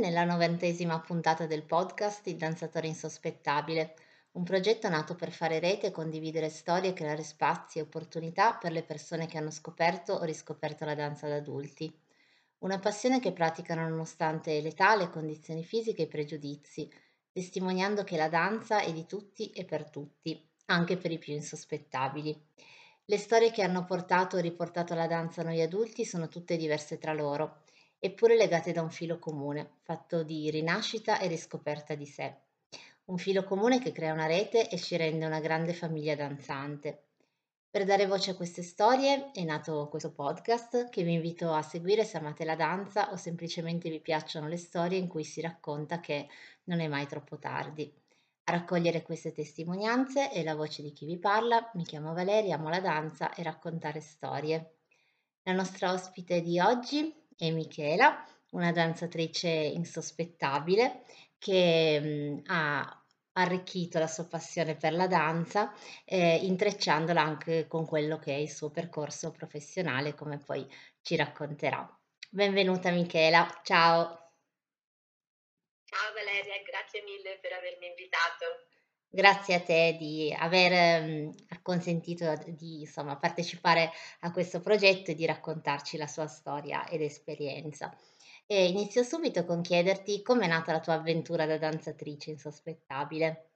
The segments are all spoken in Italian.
nella novantesima puntata del podcast Il danzatore insospettabile, un progetto nato per fare rete e condividere storie e creare spazi e opportunità per le persone che hanno scoperto o riscoperto la danza da adulti. Una passione che praticano nonostante l'età, le condizioni fisiche e i pregiudizi, testimoniando che la danza è di tutti e per tutti, anche per i più insospettabili. Le storie che hanno portato o riportato la danza a noi adulti sono tutte diverse tra loro eppure legate da un filo comune, fatto di rinascita e riscoperta di sé. Un filo comune che crea una rete e ci rende una grande famiglia danzante. Per dare voce a queste storie è nato questo podcast che vi invito a seguire se amate la danza o semplicemente vi piacciono le storie in cui si racconta che non è mai troppo tardi. A raccogliere queste testimonianze e la voce di chi vi parla, mi chiamo Valeria, amo la danza e raccontare storie. La nostra ospite di oggi e Michela, una danzatrice insospettabile che mh, ha arricchito la sua passione per la danza, eh, intrecciandola anche con quello che è il suo percorso professionale, come poi ci racconterà. Benvenuta Michela, ciao. Ciao Valeria, grazie mille per avermi invitato. Grazie a te di aver mh, consentito di insomma, partecipare a questo progetto e di raccontarci la sua storia ed esperienza. E inizio subito con chiederti com'è nata la tua avventura da danzatrice insospettabile.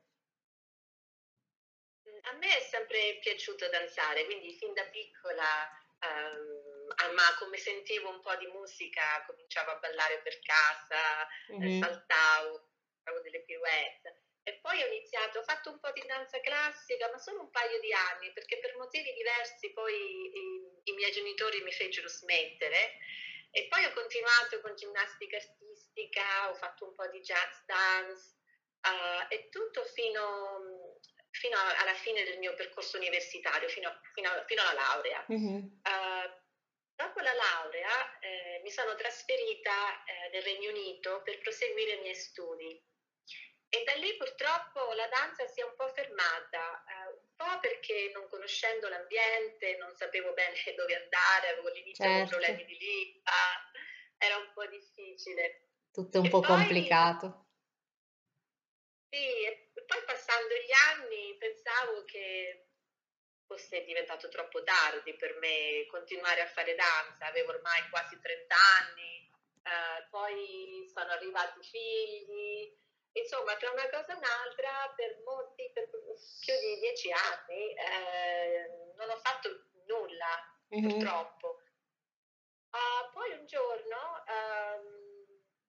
A me è sempre piaciuto danzare, quindi fin da piccola, um, ma come sentivo un po' di musica, cominciavo a ballare per casa, mm-hmm. saltavo, facevo delle pirouette. E poi ho iniziato, ho fatto un po' di danza classica, ma solo un paio di anni, perché per motivi diversi poi i, i miei genitori mi fecero smettere. E poi ho continuato con ginnastica artistica, ho fatto un po' di jazz dance uh, e tutto fino, fino, alla fine del mio percorso universitario, fino, fino, fino alla laurea. Mm-hmm. Uh, dopo la laurea eh, mi sono trasferita eh, nel Regno Unito per proseguire i miei studi e da lì purtroppo la danza si è un po' fermata, eh, un po' perché non conoscendo l'ambiente non sapevo bene dove andare, avevo all'inizio certo. problemi di lingua, era un po' difficile. Tutto un e po' poi, complicato. Sì, e poi passando gli anni pensavo che fosse diventato troppo tardi per me continuare a fare danza, avevo ormai quasi 30 anni, eh, poi sono arrivati i figli, Insomma, tra una cosa e un'altra, per molti, per più di dieci anni, eh, non ho fatto nulla, mm-hmm. purtroppo. Uh, poi un giorno, um,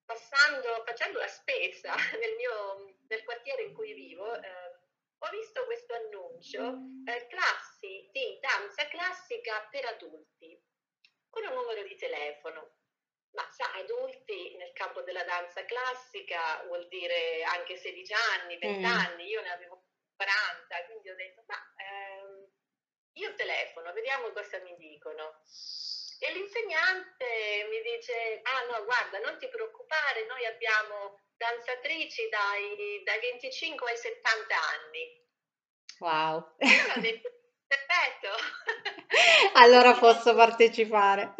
passando, facendo la spesa nel, mio, nel quartiere in cui vivo, eh, ho visto questo annuncio, eh, classi di danza classica per adulti, con un numero di telefono. Ma sa, adulti nel campo della danza classica vuol dire anche 16 anni, 20 mm. anni, io ne avevo 40, quindi ho detto, ma ehm, io telefono, vediamo cosa mi dicono. E l'insegnante mi dice, ah no, guarda, non ti preoccupare, noi abbiamo danzatrici dai, dai 25 ai 70 anni. Wow. E io ho detto, perfetto. allora posso partecipare.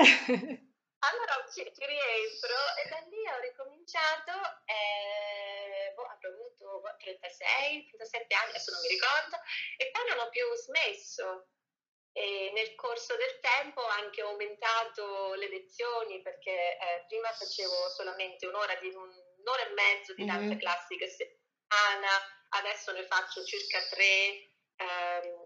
Allora ci, ci, rientro e da lì ho ricominciato, eh, boh, avrò avuto 36, 37 anni, adesso non mi ricordo, e poi non ho più smesso. E nel corso del tempo ho anche aumentato le lezioni perché eh, prima facevo solamente un'ora, di, un'ora e mezzo di danza mm-hmm. classica a settimana, adesso ne faccio circa tre. Ehm,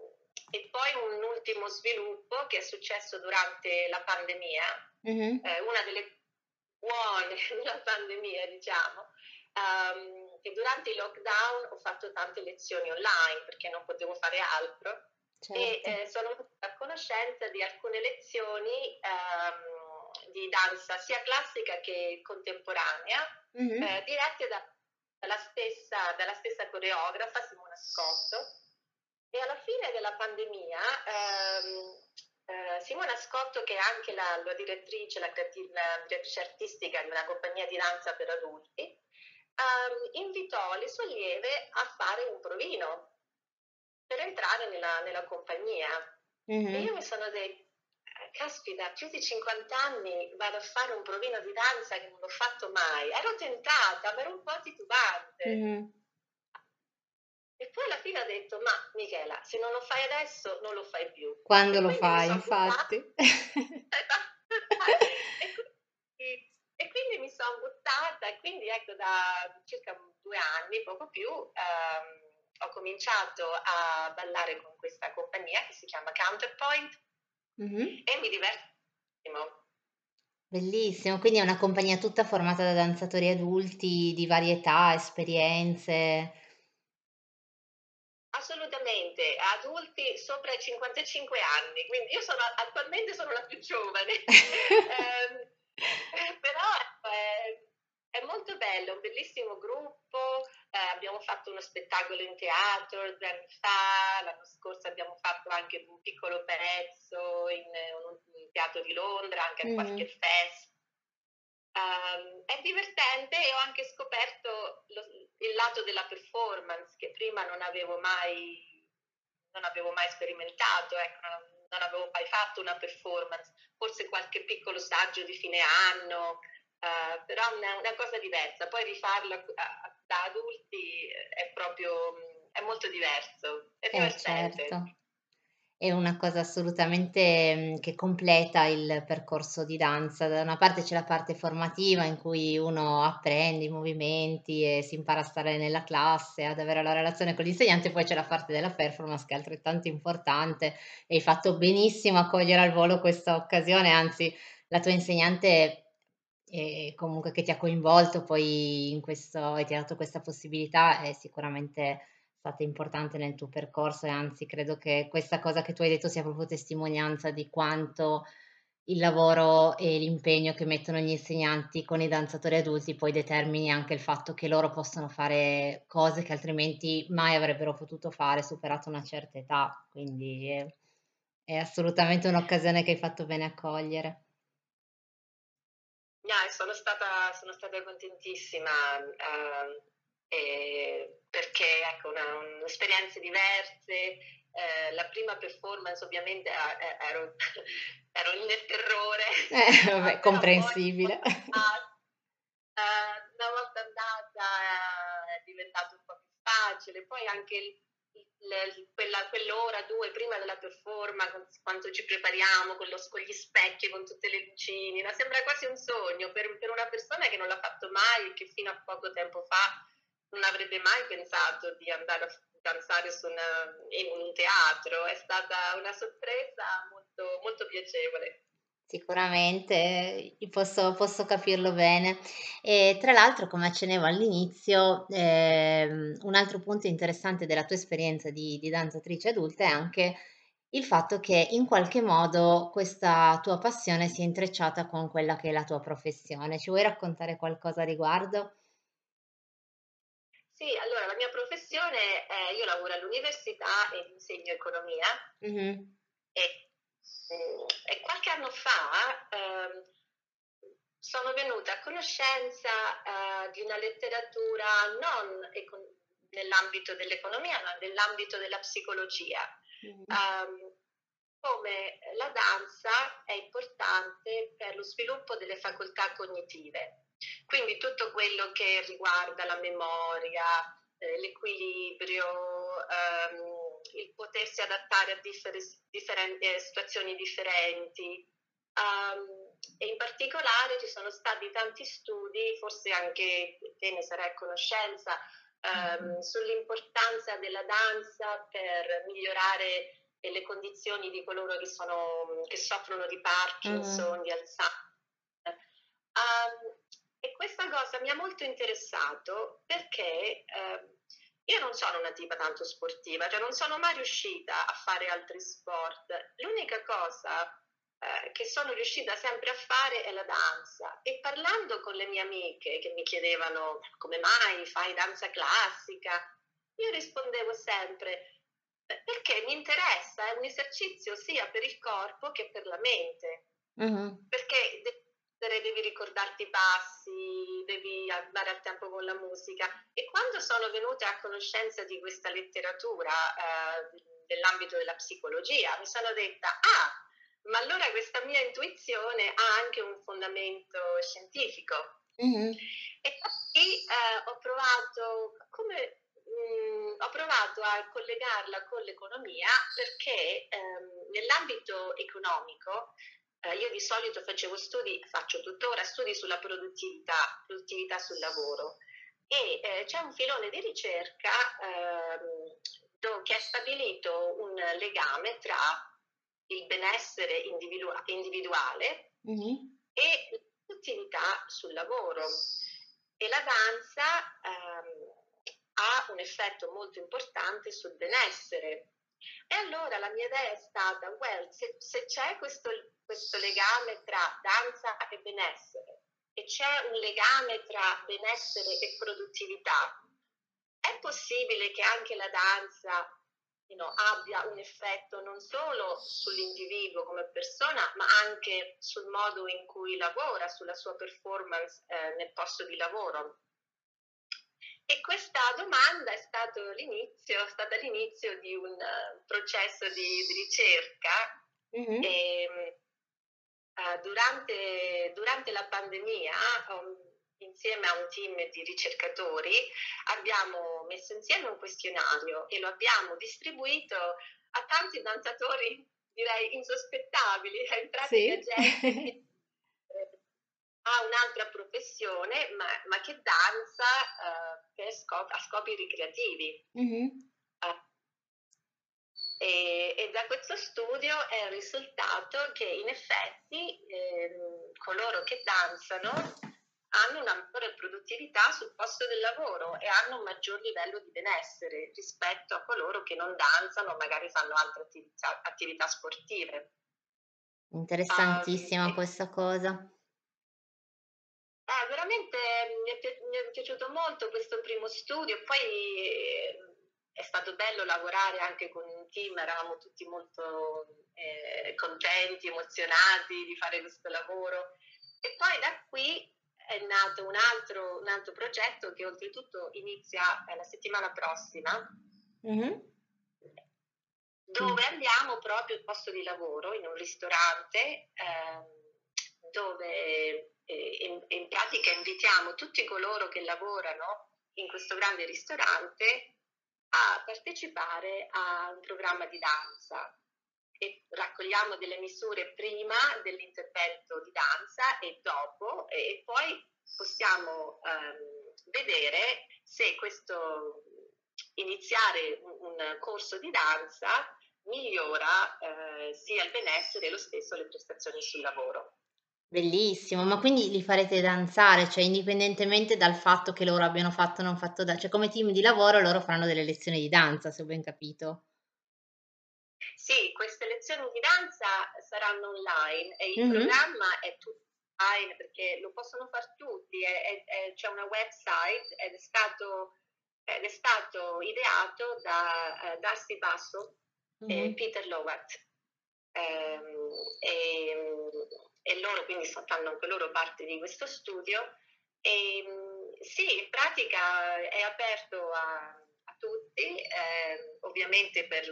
e poi un ultimo sviluppo che è successo durante la pandemia, mm-hmm. eh, una delle buone della pandemia, diciamo, um, che durante il lockdown ho fatto tante lezioni online perché non potevo fare altro certo. e eh, sono a conoscenza di alcune lezioni um, di danza sia classica che contemporanea mm-hmm. eh, dirette da, dalla, stessa, dalla stessa coreografa Simona Scotto e alla fine della pandemia ehm, eh, Simona Scotto, che è anche la, la direttrice, la, la, direttrice artistica di una compagnia di danza per adulti, ehm, invitò le sue allieve a fare un provino per entrare nella, nella compagnia. Mm-hmm. E io mi sono detta, caspita, più di 50 anni vado a fare un provino di danza che non ho fatto mai. Ero tentata, ma ero un po' titubante. Mm-hmm. Poi alla fine ho detto, ma Michela, se non lo fai adesso, non lo fai più. Quando e lo fai, infatti. e, quindi, e, quindi, mi sono buttata e quindi ecco da circa due anni, poco più, ehm, ho cominciato a ballare con questa compagnia che si chiama Counterpoint mm-hmm. e mi diverto Bellissimo, quindi è una compagnia tutta formata da danzatori adulti di varietà, esperienze. Assolutamente, adulti sopra i 55 anni, quindi io sono, attualmente sono la più giovane, eh, però è, è, molto bello, un bellissimo gruppo, eh, abbiamo fatto uno spettacolo in teatro due anni fa, l'anno scorso abbiamo fatto anche un piccolo pezzo in, in un teatro di Londra, anche a mm. qualche fest Um, è divertente e ho anche scoperto lo, il lato della performance che prima non avevo mai, non avevo mai sperimentato, ecco, non, non, avevo mai fatto una performance, forse qualche piccolo saggio di fine anno, uh, però è una, una, cosa diversa, poi rifarlo uh, da adulti è proprio, è molto diverso, è eh, divertente. Eh, certo è una cosa assolutamente mhmm, che completa il percorso di danza. Da una parte c'è la parte formativa in cui uno apprende i movimenti e si impara a stare nella classe, ad avere la relazione con l'insegnante, poi c'è la parte della performance che è altrettanto importante e hai fatto benissimo a cogliere al volo questa occasione, anzi la tua insegnante comunque che ti ha coinvolto poi in questo e ti ha dato questa possibilità è sicuramente stata importante nel tuo percorso e anzi credo che questa cosa che tu hai detto sia proprio testimonianza di quanto il lavoro e l'impegno che mettono gli insegnanti con i danzatori adulti poi determini anche il fatto che loro possono fare cose che altrimenti mai avrebbero potuto fare superata una certa età. Quindi è, è assolutamente un'occasione che hai fatto bene a cogliere. Yeah, sono, stata, sono stata contentissima. Eh, perché ecco, una, una, esperienze diverse. Eh, la prima performance ovviamente eh, ero, ero nel terrore. Eh, vabbè, comprensibile. Poi, uh, una volta andata è diventato un po' più facile, poi anche il, quella, quell'ora, due prima della performance, quando ci prepariamo con, lo, con, gli specchi, con tutte le lucine, sembra quasi un sogno per, per una persona che non l'ha fatto mai e che fino a poco tempo fa non avrebbe mai pensato di andare a danzare una, in un teatro, è stata una sorpresa molto, molto piacevole. Sicuramente, posso, posso, capirlo bene. E tra l'altro, come accennevo all'inizio, eh, un altro punto interessante della tua esperienza di, di danzatrice adulta è anche il fatto che in qualche modo questa tua passione si è intrecciata con quella che è la tua professione. Ci vuoi raccontare qualcosa a riguardo? Sì, allora la mia professione è, io lavoro all'università e insegno economia mm-hmm. e, mm, e, qualche anno fa eh, sono venuta a conoscenza eh, di una letteratura non econ- nell'ambito dell'economia ma nell'ambito della psicologia. Mm-hmm. Um, come la danza è importante per lo sviluppo delle facoltà cognitive. Quindi tutto quello che riguarda la memoria, eh, l'equilibrio, ehm, il potersi adattare a differ- differenti, eh, situazioni differenti. Um, e in particolare ci sono stati tanti studi, forse anche te ne sarai a conoscenza, um, sull'importanza della danza per migliorare le condizioni di coloro che, sono, che soffrono di Parkinson, mm. di Alzheimer. Um, cosa mi ha molto interessato perché eh, io non sono una tipa tanto sportiva, cioè non sono mai riuscita a fare altri sport. L'unica cosa eh, che sono riuscita sempre a fare è la danza. E parlando con le mie amiche che mi chiedevano come mai fai danza classica, io rispondevo sempre perché mi interessa, è un esercizio sia per il corpo che per la mente. Uh-huh. Perché devi ricordarti i passi, devi andare a tempo con la musica. E quando sono venuta a conoscenza di questa letteratura eh, nell'ambito della psicologia, mi sono detta, ah, ma allora questa mia intuizione ha anche un fondamento scientifico. Mm-hmm. E poi eh, ho provato come mm, ho provato a collegarla con l'economia perché ehm, nell'ambito economico eh, io di solito facevo studi, faccio tuttora studi sulla produttività, produttività sul lavoro e eh, c'è un filone di ricerca ehm, che ha stabilito un legame tra il benessere individu- individuale mm-hmm. e la produttività sul lavoro. E la danza ehm, ha un effetto molto importante sul benessere. E allora la mia idea è stata, well, se, se c'è questo, questo legame tra danza e benessere e c'è un legame tra benessere e produttività, è possibile che anche la danza you know, abbia un effetto non solo sull'individuo come persona, ma anche sul modo in cui lavora, sulla sua performance eh, nel posto di lavoro. E questa domanda è, stato l'inizio, è stata l'inizio di un uh, processo di, di ricerca mm-hmm. e, uh, durante, durante, la pandemia, um, insieme a un team di ricercatori, abbiamo messo insieme un questionario e lo abbiamo distribuito a tanti danzatori, direi insospettabili, in pratica sì. gente ha un'altra professione, ma, ma che danza uh, scop- a scopi ricreativi. Mm-hmm. E, e, da questo studio è risultato che in effetti eh, coloro che danzano hanno una maggiore produttività sul posto del lavoro e hanno un maggior livello di benessere rispetto a coloro che non danzano, magari fanno altre attività, attività sportive. Interessantissima um, questa cosa. Eh, veramente mi è, pi- mi è, piaciuto molto questo primo studio, poi eh, è stato bello lavorare anche con team, eravamo tutti molto eh, contenti, emozionati di fare questo lavoro. E poi da qui è nato un altro, un altro progetto che oltretutto inizia eh, la settimana prossima, mm-hmm. dove andiamo proprio al posto di lavoro in un ristorante ehm, dove in, in pratica invitiamo tutti coloro che lavorano in questo grande ristorante a partecipare a un programma di danza e raccogliamo delle misure prima dell'intervento di danza e dopo e poi possiamo ehm, vedere se questo iniziare un, un corso di danza migliora eh, sia il benessere e lo stesso le prestazioni sul lavoro. Bellissimo, ma quindi li farete danzare, cioè indipendentemente dal fatto che loro abbiano fatto o non fatto danza, cioè come team di lavoro loro faranno delle lezioni di danza, se ho ben capito. Sì, queste lezioni di danza saranno online e il mm-hmm. programma è tutto online perché lo possono fare tutti, è, è, c'è una website ed è stato, ed è stato ideato da uh, Darcy Basso mm-hmm. e Peter Lowat. Um, e, e loro quindi fanno anche loro parte di questo studio. E, sì, in pratica è aperto a, a tutti, eh, ovviamente per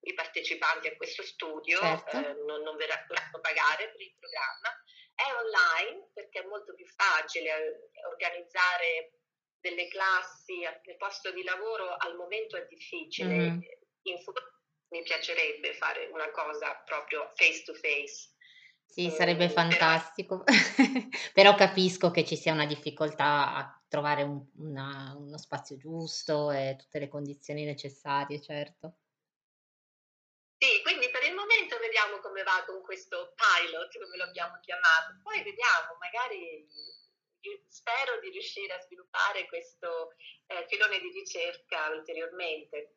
i partecipanti a questo studio certo. eh, non, non verranno pagare per il programma. È online perché è molto più facile organizzare delle classi nel posto di lavoro al momento è difficile. Mm. In futuro mi piacerebbe fare una cosa proprio face to face sì, sarebbe fantastico, però capisco che ci sia una difficoltà a trovare un una uno spazio giusto e tutte le condizioni necessarie, certo. Sì, quindi per il momento vediamo come va con questo pilot, come lo abbiamo chiamato. Poi vediamo, magari spero di riuscire a sviluppare questo eh, filone di ricerca ulteriormente.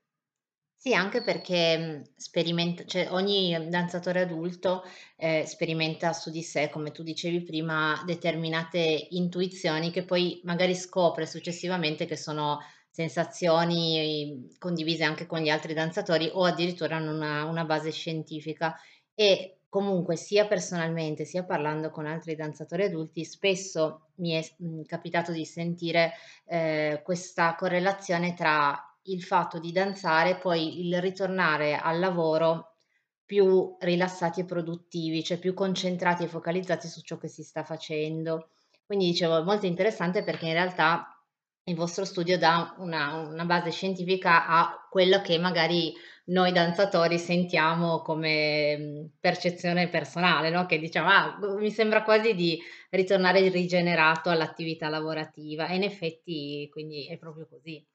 Sì, anche perché, mhmm, sperimenta cioè ogni danzatore adulto, ehm, sperimenta su di sé, come tu dicevi prima, determinate intuizioni che poi magari scopre successivamente che sono sensazioni condivise anche con gli altri danzatori o addirittura hanno una una base scientifica. E comunque sia personalmente, sia parlando con altri danzatori adulti, spesso mi è mhmm, capitato di sentire, ehm, questa correlazione tra il fatto di danzare, poi il ritornare al lavoro più rilassati e produttivi, cioè più concentrati e focalizzati su ciò che si sta facendo. Quindi dicevo, è molto interessante perché in realtà il vostro studio dà una, una base scientifica a quello che magari noi danzatori sentiamo come percezione personale, no? che diciamo, ah, mi sembra quasi di ritornare rigenerato all'attività lavorativa e in effetti quindi è proprio così.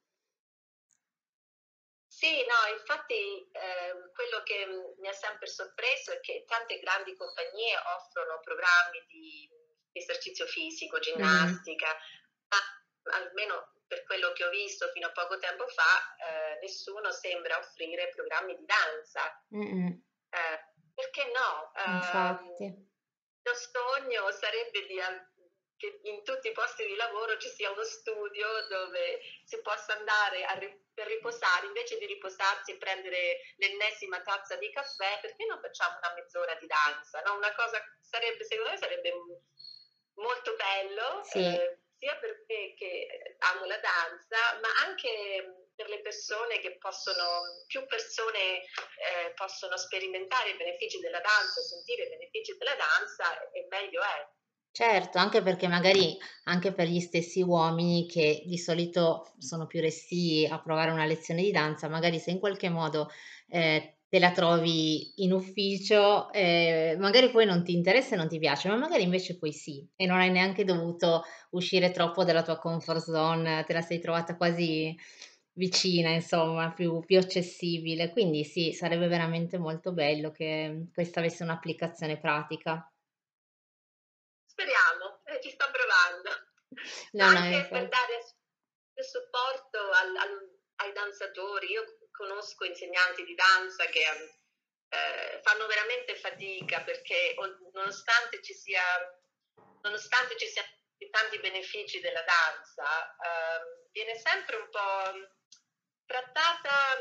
Sì, no, infatti eh, quello che mi ha sempre sorpreso è che tante grandi compagnie offrono programmi di esercizio fisico, ginnastica, mm. ma almeno per quello che ho visto fino a poco tempo fa, eh, nessuno sembra offrire programmi di danza. Eh, perché no? Infatti. Ehm, lo sogno sarebbe di, che in tutti i posti di lavoro ci sia uno studio dove si possa andare ri- per riposare, invece di riposarsi e prendere l'ennesima tazza di caffè, perché non facciamo una mezz'ora di danza? No? Una cosa sarebbe, secondo me sarebbe molto bello, sì. eh, sia perché che amo la danza, ma anche per le persone che possono, più persone eh, possono sperimentare i benefici della danza, sentire i benefici della danza, e meglio è. Certo, anche perché magari anche per gli stessi uomini che di solito sono più restii a provare una lezione di danza, magari se in qualche modo eh, te la trovi in ufficio, eh, magari poi non ti interessa e non ti piace, ma magari invece poi sì, e non hai neanche dovuto uscire troppo dalla tua comfort zone, te la sei trovata quasi vicina, insomma, più, più accessibile. Quindi sì, sarebbe veramente molto bello che questa avesse un'applicazione pratica. Speriamo, eh, ci sto provando. No, Anche no, per dare supporto al, al, ai danzatori. Io conosco insegnanti di danza che eh, fanno veramente fatica perché nonostante ci sia nonostante ci siano tanti benefici della danza, eh, viene sempre un po' trattata,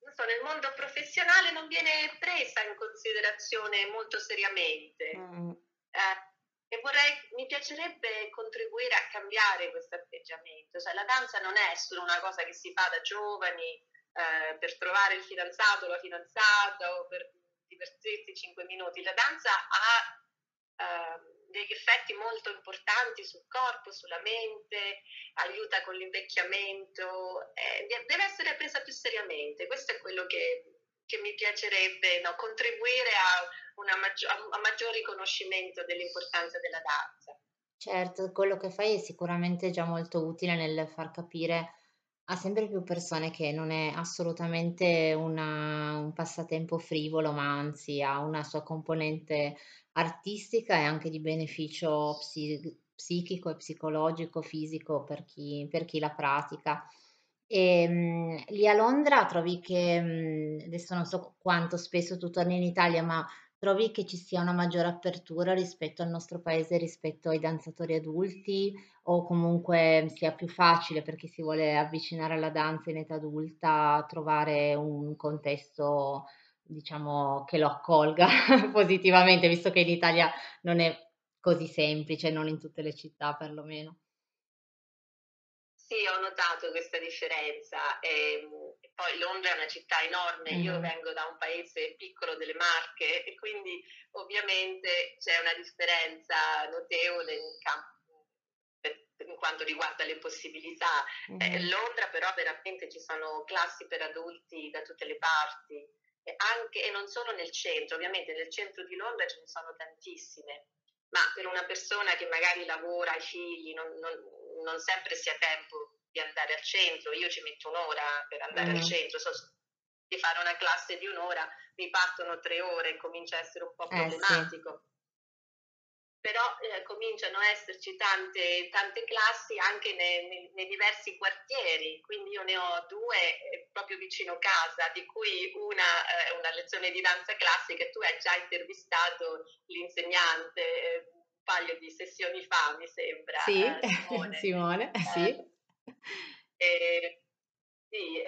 non so, nel mondo professionale non viene presa in considerazione molto seriamente. Mm. Eh, e vorrei, mi piacerebbe contribuire a cambiare questo atteggiamento. Cioè, la danza non è solo una cosa che si fa da giovani eh, per trovare il fidanzato la fidanzata o per divertirsi 5 minuti. La danza ha eh, degli effetti molto importanti sul corpo, sulla mente, aiuta con l'invecchiamento, eh, deve essere presa più seriamente. Questo è quello che che mi piacerebbe no, contribuire a, maggior, a, maggior riconoscimento dell'importanza della danza. Certo, quello che fai è sicuramente già molto utile nel far capire a sempre più persone che non è assolutamente una, un passatempo frivolo, ma anzi ha una sua componente artistica e anche di beneficio psi- psichico e psicologico, fisico per chi, per chi la pratica. E, mh, lì a Londra trovi che, mh, adesso non so quanto spesso tu torni in Italia, ma trovi che ci sia una maggiore apertura rispetto al nostro paese, rispetto ai danzatori adulti, o comunque sia più facile per chi si vuole avvicinare alla danza in età adulta trovare un contesto, diciamo, che lo accolga positivamente, visto che in Italia non è così semplice, non in tutte le città perlomeno. Sì, ho notato questa differenza. E, ehm, poi Londra è una città enorme, mm. io vengo da un paese piccolo delle Marche e quindi ovviamente c'è una differenza notevole in, campo, in quanto riguarda le possibilità. Mm. Eh, mm-hmm. Londra però veramente ci sono classi per adulti da tutte le parti, e, anche, e non solo nel centro, ovviamente nel centro di Londra ce ne sono tantissime, ma per una persona che magari lavora, ha figli, non, non non sempre si ha tempo di andare al centro, io ci metto un'ora per andare mm. al centro, so, di fare una classe di un'ora mi partono tre ore e comincia a essere un po' problematico. Eh, sì. Però eh, cominciano a esserci tante, tante classi anche nei, nei, nei, diversi quartieri, quindi io ne ho due eh, proprio vicino casa, di cui una è eh, una lezione di danza classica e tu hai già intervistato l'insegnante paio di sessioni fa, mi sembra. Sì, eh, Simone. Simone eh, sì. Eh, sì,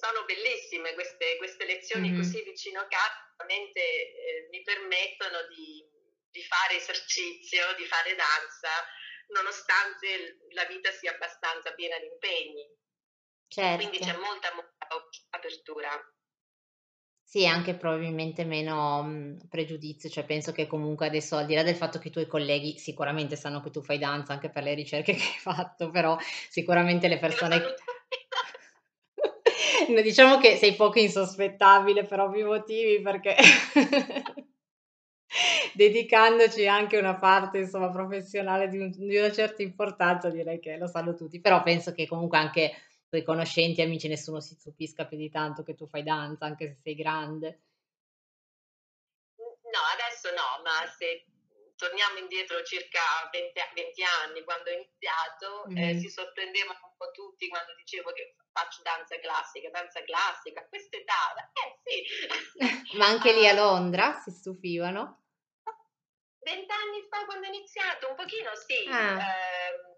sono bellissime queste, queste lezioni mm-hmm. così vicino a casa, veramente eh, mi permettono di, di fare esercizio, di fare danza, nonostante la vita sia abbastanza piena di impegni. Certo. Quindi c'è molta, molta apertura. Sì, anche probabilmente meno, mhmm, pregiudizio, cioè penso che comunque adesso, al di là del fatto che i tuoi colleghi sicuramente sanno che tu fai danza, anche per le ricerche che hai fatto, però sicuramente le persone diciamo che sei poco insospettabile per ovvi motivi, perché dedicandoci anche una parte, insomma, professionale di un di una certa importanza, direi che lo sanno tutti. Però penso che comunque anche conoscenti, amici, nessuno si stupisca più di tanto che tu fai danza, anche se sei grande. No, adesso no, ma se, torniamo indietro circa 20 a 20 anni, quando ho iniziato, ehm, Mh-mh. si sorprendevano un po' tutti quando dicevo che faccio danza classica. Danza classica? A quest'età? Eh sì! Ma anche lì a Uhm Londra si stufivano? 20 anni fa quando ho iniziato, un pochino sì, Ah. ehm,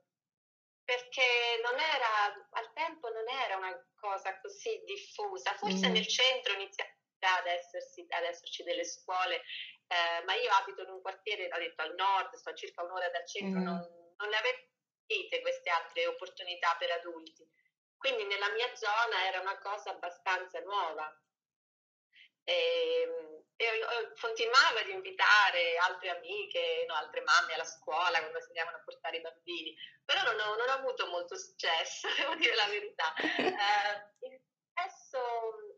perché non era al tempo non era una cosa così diffusa. Forse Mh-mh. nel centro inizia ad essersi ad esserci delle scuole, ehm, ma io abito in un quartiere, t'ho detto, al nord, sto a circa 1 ora dal centro, non Mh-mh. non le ave sentite queste altre opportunità per adulti. Quindi nella mia zona era una cosa abbastanza nuova. Ehm, e continuavo ad invitare altre amiche, no, altre mamme alla scuola quando si andavano a portare i bambini, però non ho non ho avuto molto successo, devo dire la verità. Il adesso,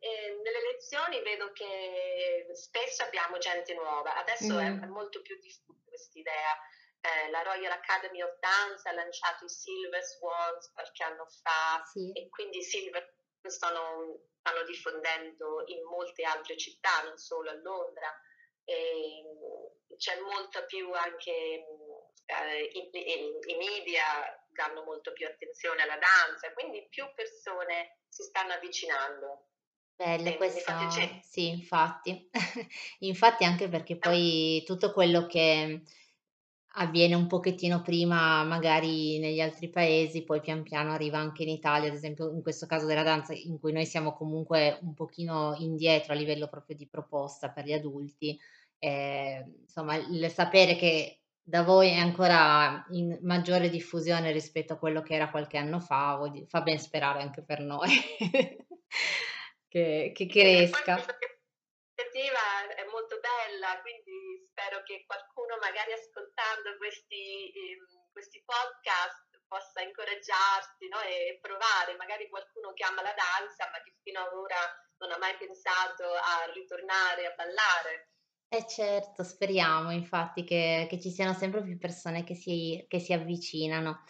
ehm, nelle lezioni vedo che spesso abbiamo gente nuova. Adesso è è Mh. molto più diffusa quest'idea. Ehm, la Royal Academy of Dance ha lanciato i Silver Swans qualche anno fa Sì. e quindi Silver stanno stanno diffondendo in molte altre città, non solo a Londra. Ehm, c'è molta più anche, ehm, i i i media danno molto più attenzione alla danza, quindi più persone si stanno avvicinando e mi questo sì, infatti. Infatti anche perché poi tutto quello che avviene un pochettino prima magari negli altri paesi, poi pian piano arriva anche in Italia, ad esempio in questo caso della danza, in cui noi siamo comunque un pochino indietro a livello proprio di proposta per gli adulti, ehm, insomma il sapere che da voi è ancora in maggiore diffusione rispetto a quello che era qualche anno fa, fa ben sperare anche per noi che che cresca. Penso che iniziativa è molto bella, quindi spero che qualcuno magari ascoltando questi ehm, questi podcast possa incoraggiarti, no, e provare. Magari qualcuno che ama la danza, ma che fino ad ora non ha mai pensato a ritornare a ballare. Eh certo, speriamo infatti che che ci siano sempre più persone che si che si avvicinano.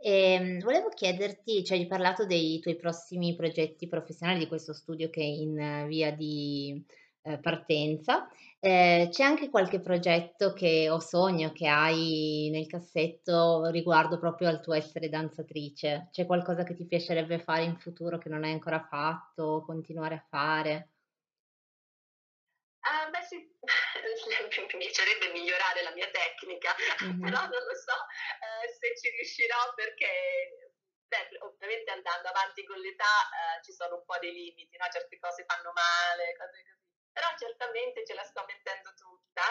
Ehm, volevo chiederti, cioè hai parlato dei tuoi prossimi progetti professionali, di questo studio che è in via di, ehm, partenza. Ehm, c'è anche qualche progetto che o sogno che hai nel cassetto riguardo proprio al tuo essere danzatrice? C'è qualcosa che ti piacerebbe fare in futuro che non hai ancora fatto o continuare a fare? Ah beh sì, mi piacerebbe migliorare la mia tecnica, però Mh-mh. non lo so, ehm, se ci riuscirò perché, beh, ovviamente andando avanti con l'età, ehm, ci sono un po' dei limiti, no, certe cose fanno male, cose così. Però certamente ce la sto mettendo tutta.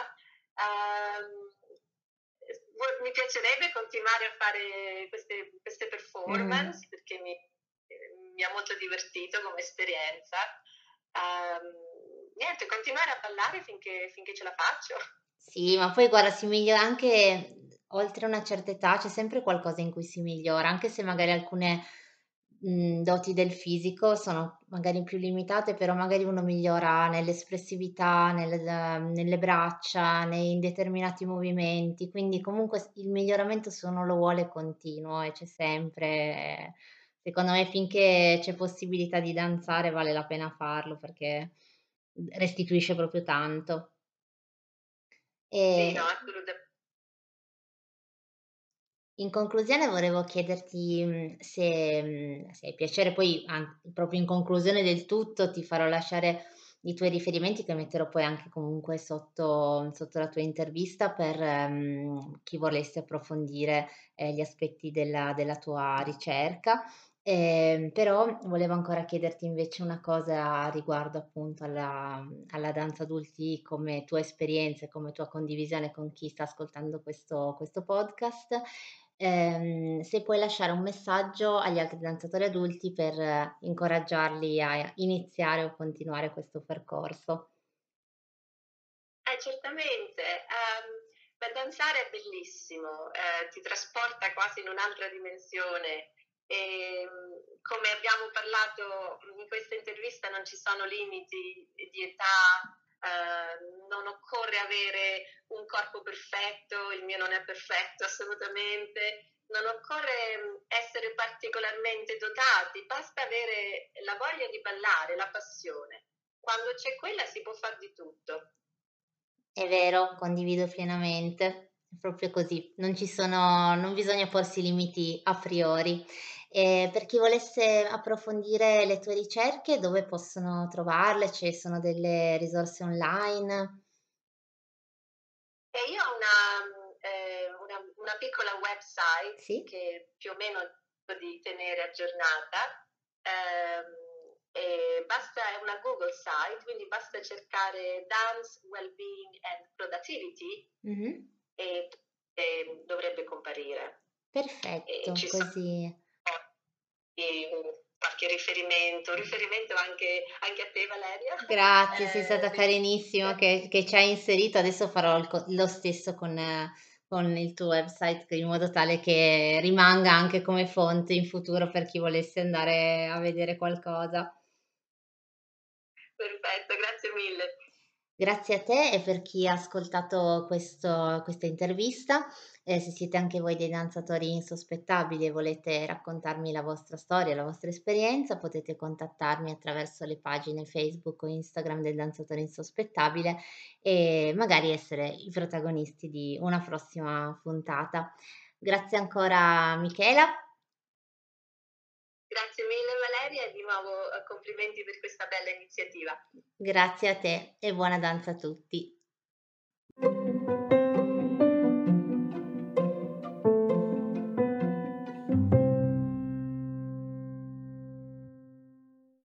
Vo mi piacerebbe continuare a fare queste queste performance perché mi mi ha molto divertito come esperienza. Uhm, niente, continuare a ballare finché finché ce la faccio. Sì, ma poi guarda si migliora anche oltre una certa età, c'è sempre qualcosa in cui si migliora, anche se magari alcune, mhmm, doti del fisico sono magari più limitate, però magari uno migliora nell'espressività, nel nelle braccia, nei in determinati movimenti, quindi comunque s il miglioramento se uno lo vuole è continuo e c'è sempre. Secondo me finché c'è possibilità di danzare vale la pena farlo perché, restituisce proprio tanto. Sì, no, E assoluta In conclusione volevo chiederti, se se hai piacere poi proprio in conclusione del tutto ti farò lasciare i tuoi riferimenti che metterò poi anche comunque sotto sotto la tua intervista per, mhmm, chi volesse approfondire, ehm, gli aspetti della della tua ricerca. Ehm, però volevo ancora chiederti invece una cosa riguardo appunto alla alla danza adulti come tua esperienza e come tua condivisione con chi sta ascoltando questo questo podcast. Ehm, se puoi lasciare un messaggio agli altri danzatori adulti per incoraggiarli a iniziare o continuare questo percorso. Eh, certamente. Um, beh, danzare è bellissimo, eh, ti trasporta quasi in un'altra dimensione. E, come abbiamo parlato in questa intervista, non ci sono limiti di età, eh, non occorre avere un corpo perfetto, il mio non è perfetto assolutamente, non occorre essere particolarmente dotati, basta avere la voglia di ballare, la passione. Quando c'è quella si può fare di tutto. È vero, condivido pienamente, è proprio così, non sono non bisogna porsi limiti a priori. E per chi volesse approfondire le tue ricerche, dove possono trovarle? Ci sono delle risorse online? E io ho una, eh, una, una piccola website Sì? che più o meno di tenere aggiornata. ehm, e basta, è una Google site, quindi basta cercare Dance, Wellbeing and Productivity Mh-mh. e, e dovrebbe comparire. Perfetto, così qualche riferimento, riferimento anche, anche a te Valeria. Grazie, sei stata Eh, carinissima che che ci hai inserito. Adesso farò il lo stesso con con il tuo website, in modo tale che rimanga anche come fonte in futuro per chi volesse andare a vedere qualcosa. Perfetto, grazie mille. Grazie a te e per chi ha ascoltato questo questa intervista. E se siete anche voi dei danzatori insospettabili e volete raccontarmi la vostra storia, la vostra esperienza, potete contattarmi attraverso le pagine Facebook o Instagram del Danzatore Insospettabile e magari essere i protagonisti di una prossima puntata. Grazie ancora Michela. Grazie mille Valeria e di nuovo eh, complimenti per questa bella iniziativa. Grazie a te e buona danza a tutti.